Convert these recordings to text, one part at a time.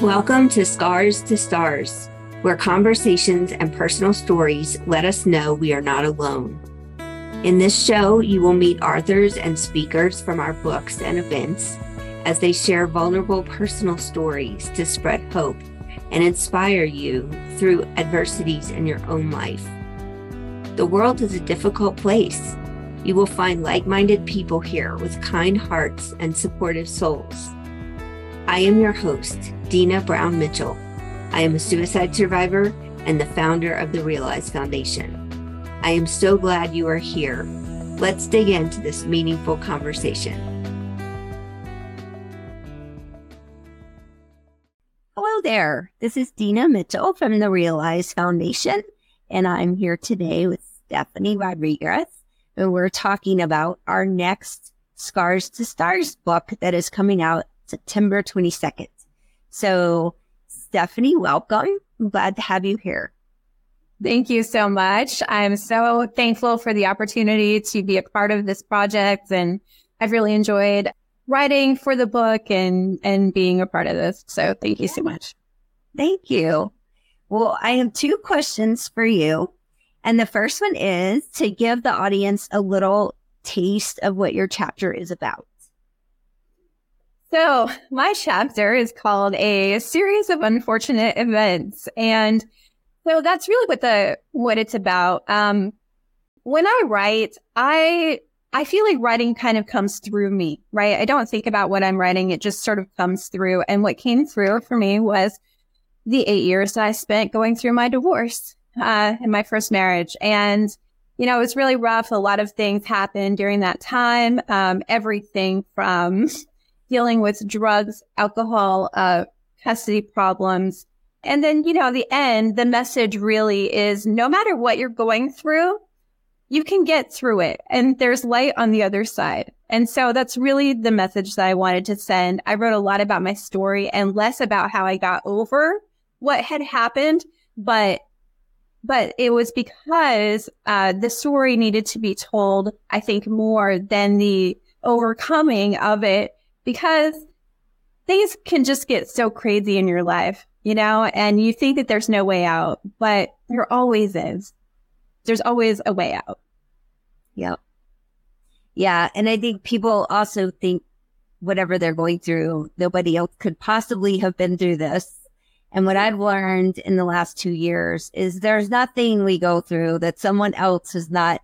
Welcome to Scars to Stars, where conversations and personal stories let us know we are not alone. In this show, you will meet authors and speakers from our books and events as they share vulnerable personal stories to spread hope and inspire you through adversities in your own life. The world is a difficult place. You will find like minded people here with kind hearts and supportive souls. I am your host, Deana Brown Mitchell. I am a suicide survivor and the founder of the Realize Foundation. I am so glad you are here. Let's dig into this meaningful conversation. Hello there. This is Deana Mitchell from the Realize Foundation, and I'm here today with Stephanie Rodriguez, and we're talking about our next Scars to Stars book that is coming out September 22nd. So, Stephanie, welcome. I'm glad to have you here. Thank you so much. I'm so thankful for the opportunity to be a part of this project and I've really enjoyed writing for the book and and being a part of this. So thank you so much. Thank you. Well, I have two questions for you. And the first one is to give the audience a little taste of what your chapter is about. So my chapter is called a series of unfortunate events. And so that's really what the, what it's about. Um, when I write, I, I feel like writing kind of comes through me, right? I don't think about what I'm writing. It just sort of comes through. And what came through for me was the eight years that I spent going through my divorce, uh, in my first marriage. And, you know, it was really rough. A lot of things happened during that time. Um, everything from dealing with drugs, alcohol, uh, custody problems. And then, you know, the end, the message really is no matter what you're going through, you can get through it and there's light on the other side. And so that's really the message that I wanted to send. I wrote a lot about my story and less about how I got over what had happened, but but it was because uh, the story needed to be told, I think, more than the overcoming of it because things can just get so crazy in your life, you know, and you think that there's no way out, but there always is. There's always a way out. Yep. Yeah. And I think people also think whatever they're going through, nobody else could possibly have been through this. And what I've learned in the last two years is there's nothing we go through that someone else has not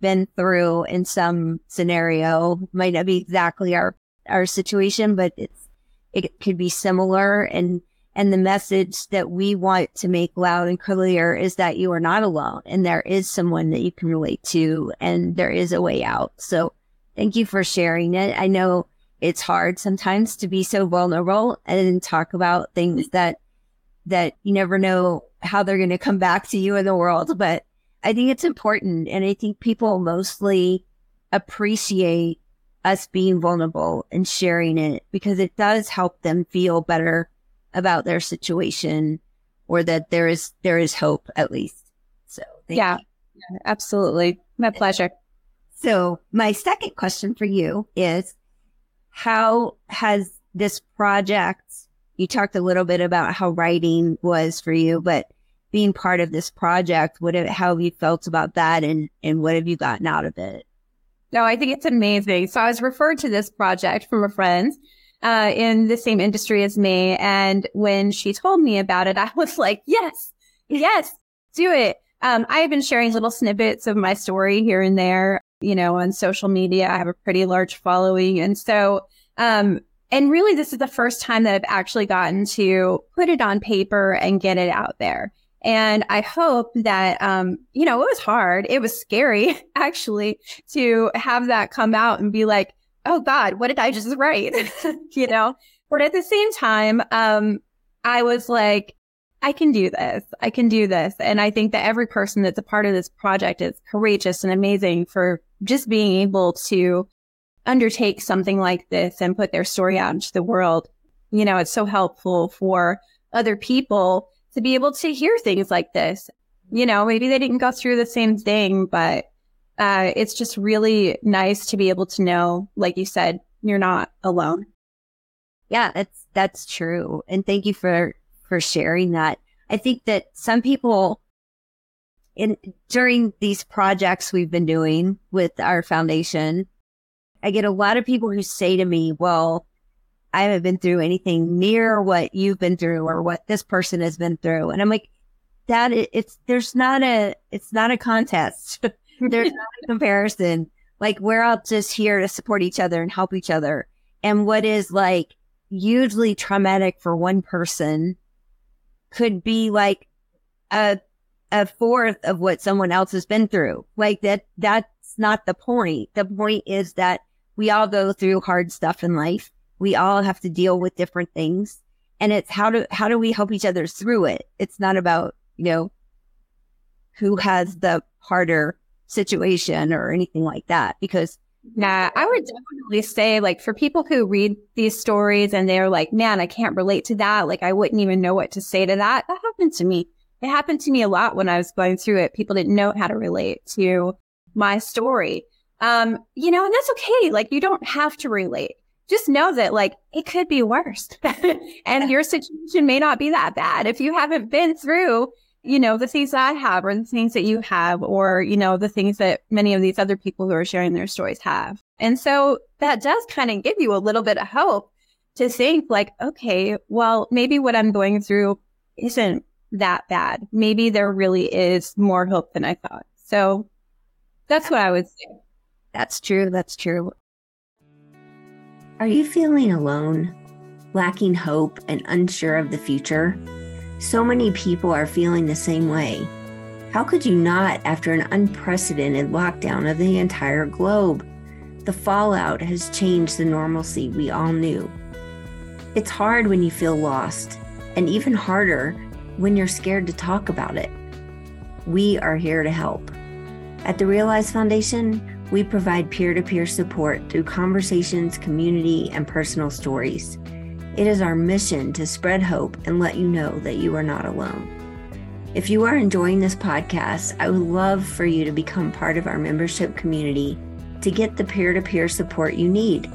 been through in some scenario. Might not be exactly our our situation, but it's, it could be similar. And, and the message that we want to make loud and clear is that you are not alone and there is someone that you can relate to and there is a way out. So thank you for sharing it. I know it's hard sometimes to be so vulnerable and talk about things that, that you never know how they're going to come back to you in the world. But I think it's important. And I think people mostly appreciate us being vulnerable and sharing it because it does help them feel better about their situation or that there is there is hope at least. So yeah, you. absolutely. My pleasure. So my second question for you is how has this project you talked a little bit about how writing was for you, but being part of this project, what have, how have you felt about that and and what have you gotten out of it? No, I think it's amazing. So I was referred to this project from a friend uh, in the same industry as me. And when she told me about it, I was like, yes, yes, do it. Um, I have been sharing little snippets of my story here and there, you know, on social media. I have a pretty large following. And so, um, and really, this is the first time that I've actually gotten to put it on paper and get it out there. And I hope that, um, you know, it was hard. It was scary actually to have that come out and be like, Oh God, what did I just write? you know, but at the same time, um, I was like, I can do this. I can do this. And I think that every person that's a part of this project is courageous and amazing for just being able to undertake something like this and put their story out into the world. You know, it's so helpful for other people to be able to hear things like this. You know, maybe they didn't go through the same thing, but uh, it's just really nice to be able to know, like you said, you're not alone. Yeah, that's that's true. And thank you for for sharing that. I think that some people in during these projects we've been doing with our foundation, I get a lot of people who say to me, "Well, I haven't been through anything near what you've been through or what this person has been through." And I'm like, "That it's there's not a it's not a contest. there's not a comparison. Like we're all just here to support each other and help each other. And what is like hugely traumatic for one person could be like a a fourth of what someone else has been through. Like that, that's not the point. The point is that we all go through hard stuff in life. We all have to deal with different things. And it's how do, how do we help each other through it? It's not about, you know, who has the harder situation or anything like that because yeah, I would definitely say like for people who read these stories and they're like, man, I can't relate to that. Like I wouldn't even know what to say to that. That happened to me. It happened to me a lot when I was going through it. People didn't know how to relate to my story. Um, you know, and that's okay. Like you don't have to relate. Just know that like it could be worse and your situation may not be that bad. If you haven't been through, you know, the things that I have or the things that you have or, you know, the things that many of these other people who are sharing their stories have. And so that does kind of give you a little bit of hope to think like, okay, well, maybe what I'm going through isn't that bad. Maybe there really is more hope than I thought. So that's what I would say. That's true. That's true. Are you feeling alone, lacking hope, and unsure of the future? So many people are feeling the same way. How could you not after an unprecedented lockdown of the entire globe? The fallout has changed the normalcy we all knew. It's hard when you feel lost, and even harder when you're scared to talk about it. We are here to help. At the Realize Foundation, we provide peer to peer support through conversations, community, and personal stories. It is our mission to spread hope and let you know that you are not alone. If you are enjoying this podcast, I would love for you to become part of our membership community to get the peer to peer support you need.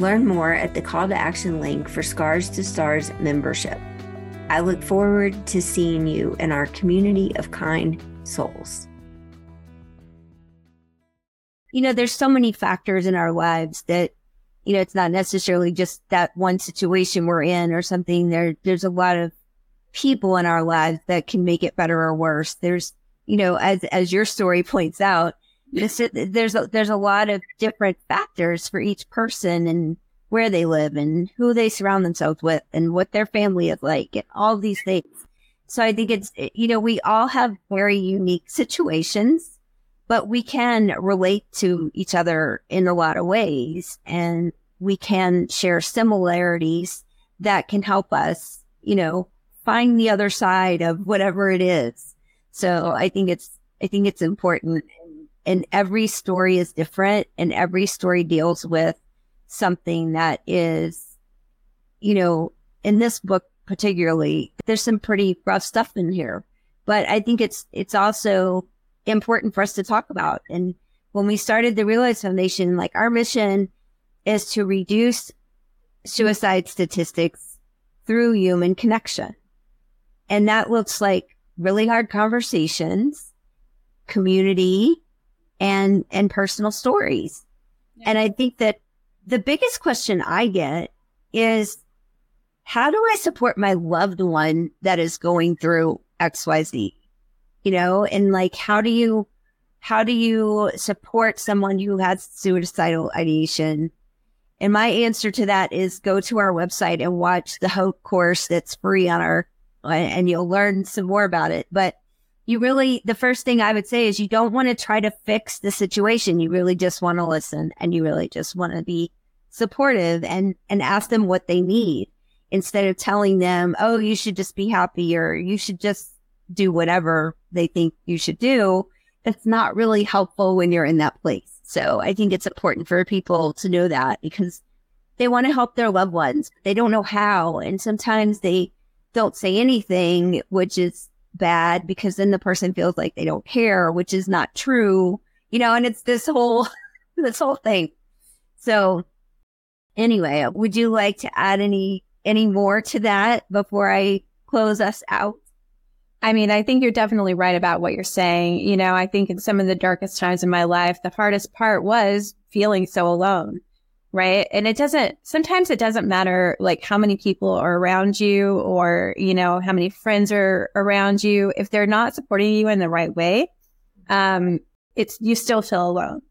Learn more at the call to action link for Scars to Stars membership. I look forward to seeing you in our community of kind souls. You know, there's so many factors in our lives that, you know, it's not necessarily just that one situation we're in or something. There, there's a lot of people in our lives that can make it better or worse. There's, you know, as, as your story points out, this, there's a, there's a lot of different factors for each person and where they live and who they surround themselves with and what their family is like and all these things. So I think it's, you know, we all have very unique situations, but we can relate to each other in a lot of ways and we can share similarities that can help us, you know, find the other side of whatever it is. So I think it's, I think it's important and every story is different and every story deals with something that is, you know, in this book particularly, there's some pretty rough stuff in here. But I think it's it's also important for us to talk about. And when we started the Realize Foundation, like our mission is to reduce suicide statistics through human connection. And that looks like really hard conversations, community, and and personal stories. And I think that the biggest question I get is how do I support my loved one that is going through XYZ? You know, and like, how do you, how do you support someone who has suicidal ideation? And my answer to that is go to our website and watch the Hope course that's free on our, and you'll learn some more about it. But you really, the first thing I would say is you don't want to try to fix the situation. You really just want to listen and you really just want to be supportive and, and ask them what they need instead of telling them, oh, you should just be happy or you should just do whatever they think you should do. That's not really helpful when you're in that place. So I think it's important for people to know that because they want to help their loved ones, they don't know how. And sometimes they don't say anything, which is bad because then the person feels like they don't care, which is not true, you know, and it's this whole, this whole thing. So anyway, would you like to add any any more to that before I close us out? I mean, I think you're definitely right about what you're saying. You know, I think in some of the darkest times in my life, the hardest part was feeling so alone. Right. And it doesn't, sometimes it doesn't matter like how many people are around you or, you know, how many friends are around you. If they're not supporting you in the right way, um, it's, you still feel alone,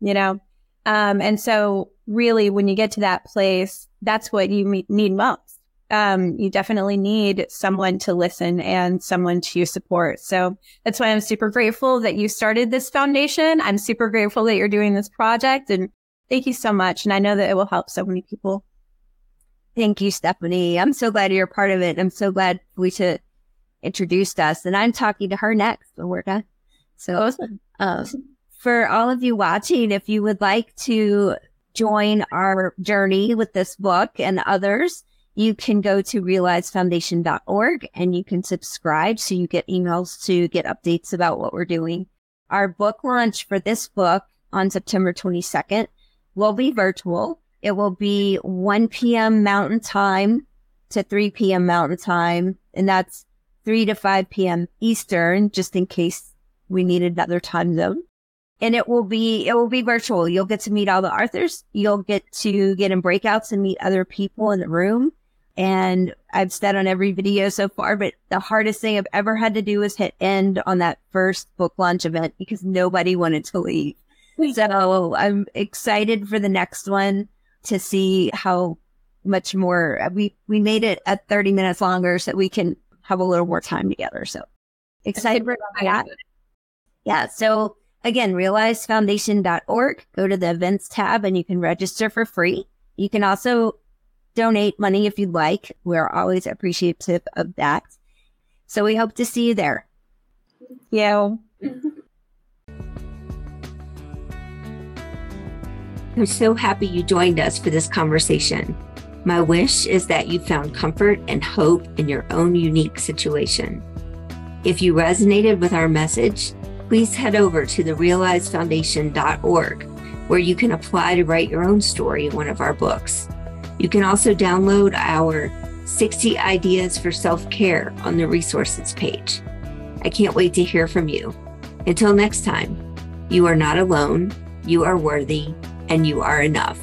you know? Um, and so really when you get to that place, that's what you need most um, you definitely need someone to listen and someone to support. So that's why I'm super grateful that you started this foundation. I'm super grateful that you're doing this project and thank you so much. And I know that it will help so many people. Thank you, Stephanie. I'm so glad you're a part of it. I'm so glad Felicia introduced us and I'm talking to her next when we're done. So awesome. um, for all of you watching, if you would like to join our journey with this book and others, you can go to realizefoundation.org and you can subscribe so you get emails to get updates about what we're doing. Our book launch for this book on September 22nd will be virtual. It will be 1 p.m. Mountain Time to 3 p.m. Mountain Time, and that's 3 to 5 p.m. Eastern, just in case we need another time zone and it will be it will be virtual. You'll get to meet all the authors. You'll get to get in breakouts and meet other people in the room. And I've said on every video so far, but the hardest thing I've ever had to do was hit end on that first book launch event because nobody wanted to leave. So I'm excited for the next one to see how much more we, we made it at 30 minutes longer so we can have a little more time together. So excited for that. Yeah. So again, realizefoundation.org, go to the events tab and you can register for free. You can also donate money if you'd like. We're always appreciative of that. So we hope to see you there. Yeah. I'm so happy you joined us for this conversation. My wish is that you found comfort and hope in your own unique situation. If you resonated with our message, please head over to the realizefoundation.org where you can apply to write your own story in one of our books. You can also download our 60 Ideas for Self Care on the resources page. I can't wait to hear from you. Until next time, you are not alone, you are worthy, and you are enough.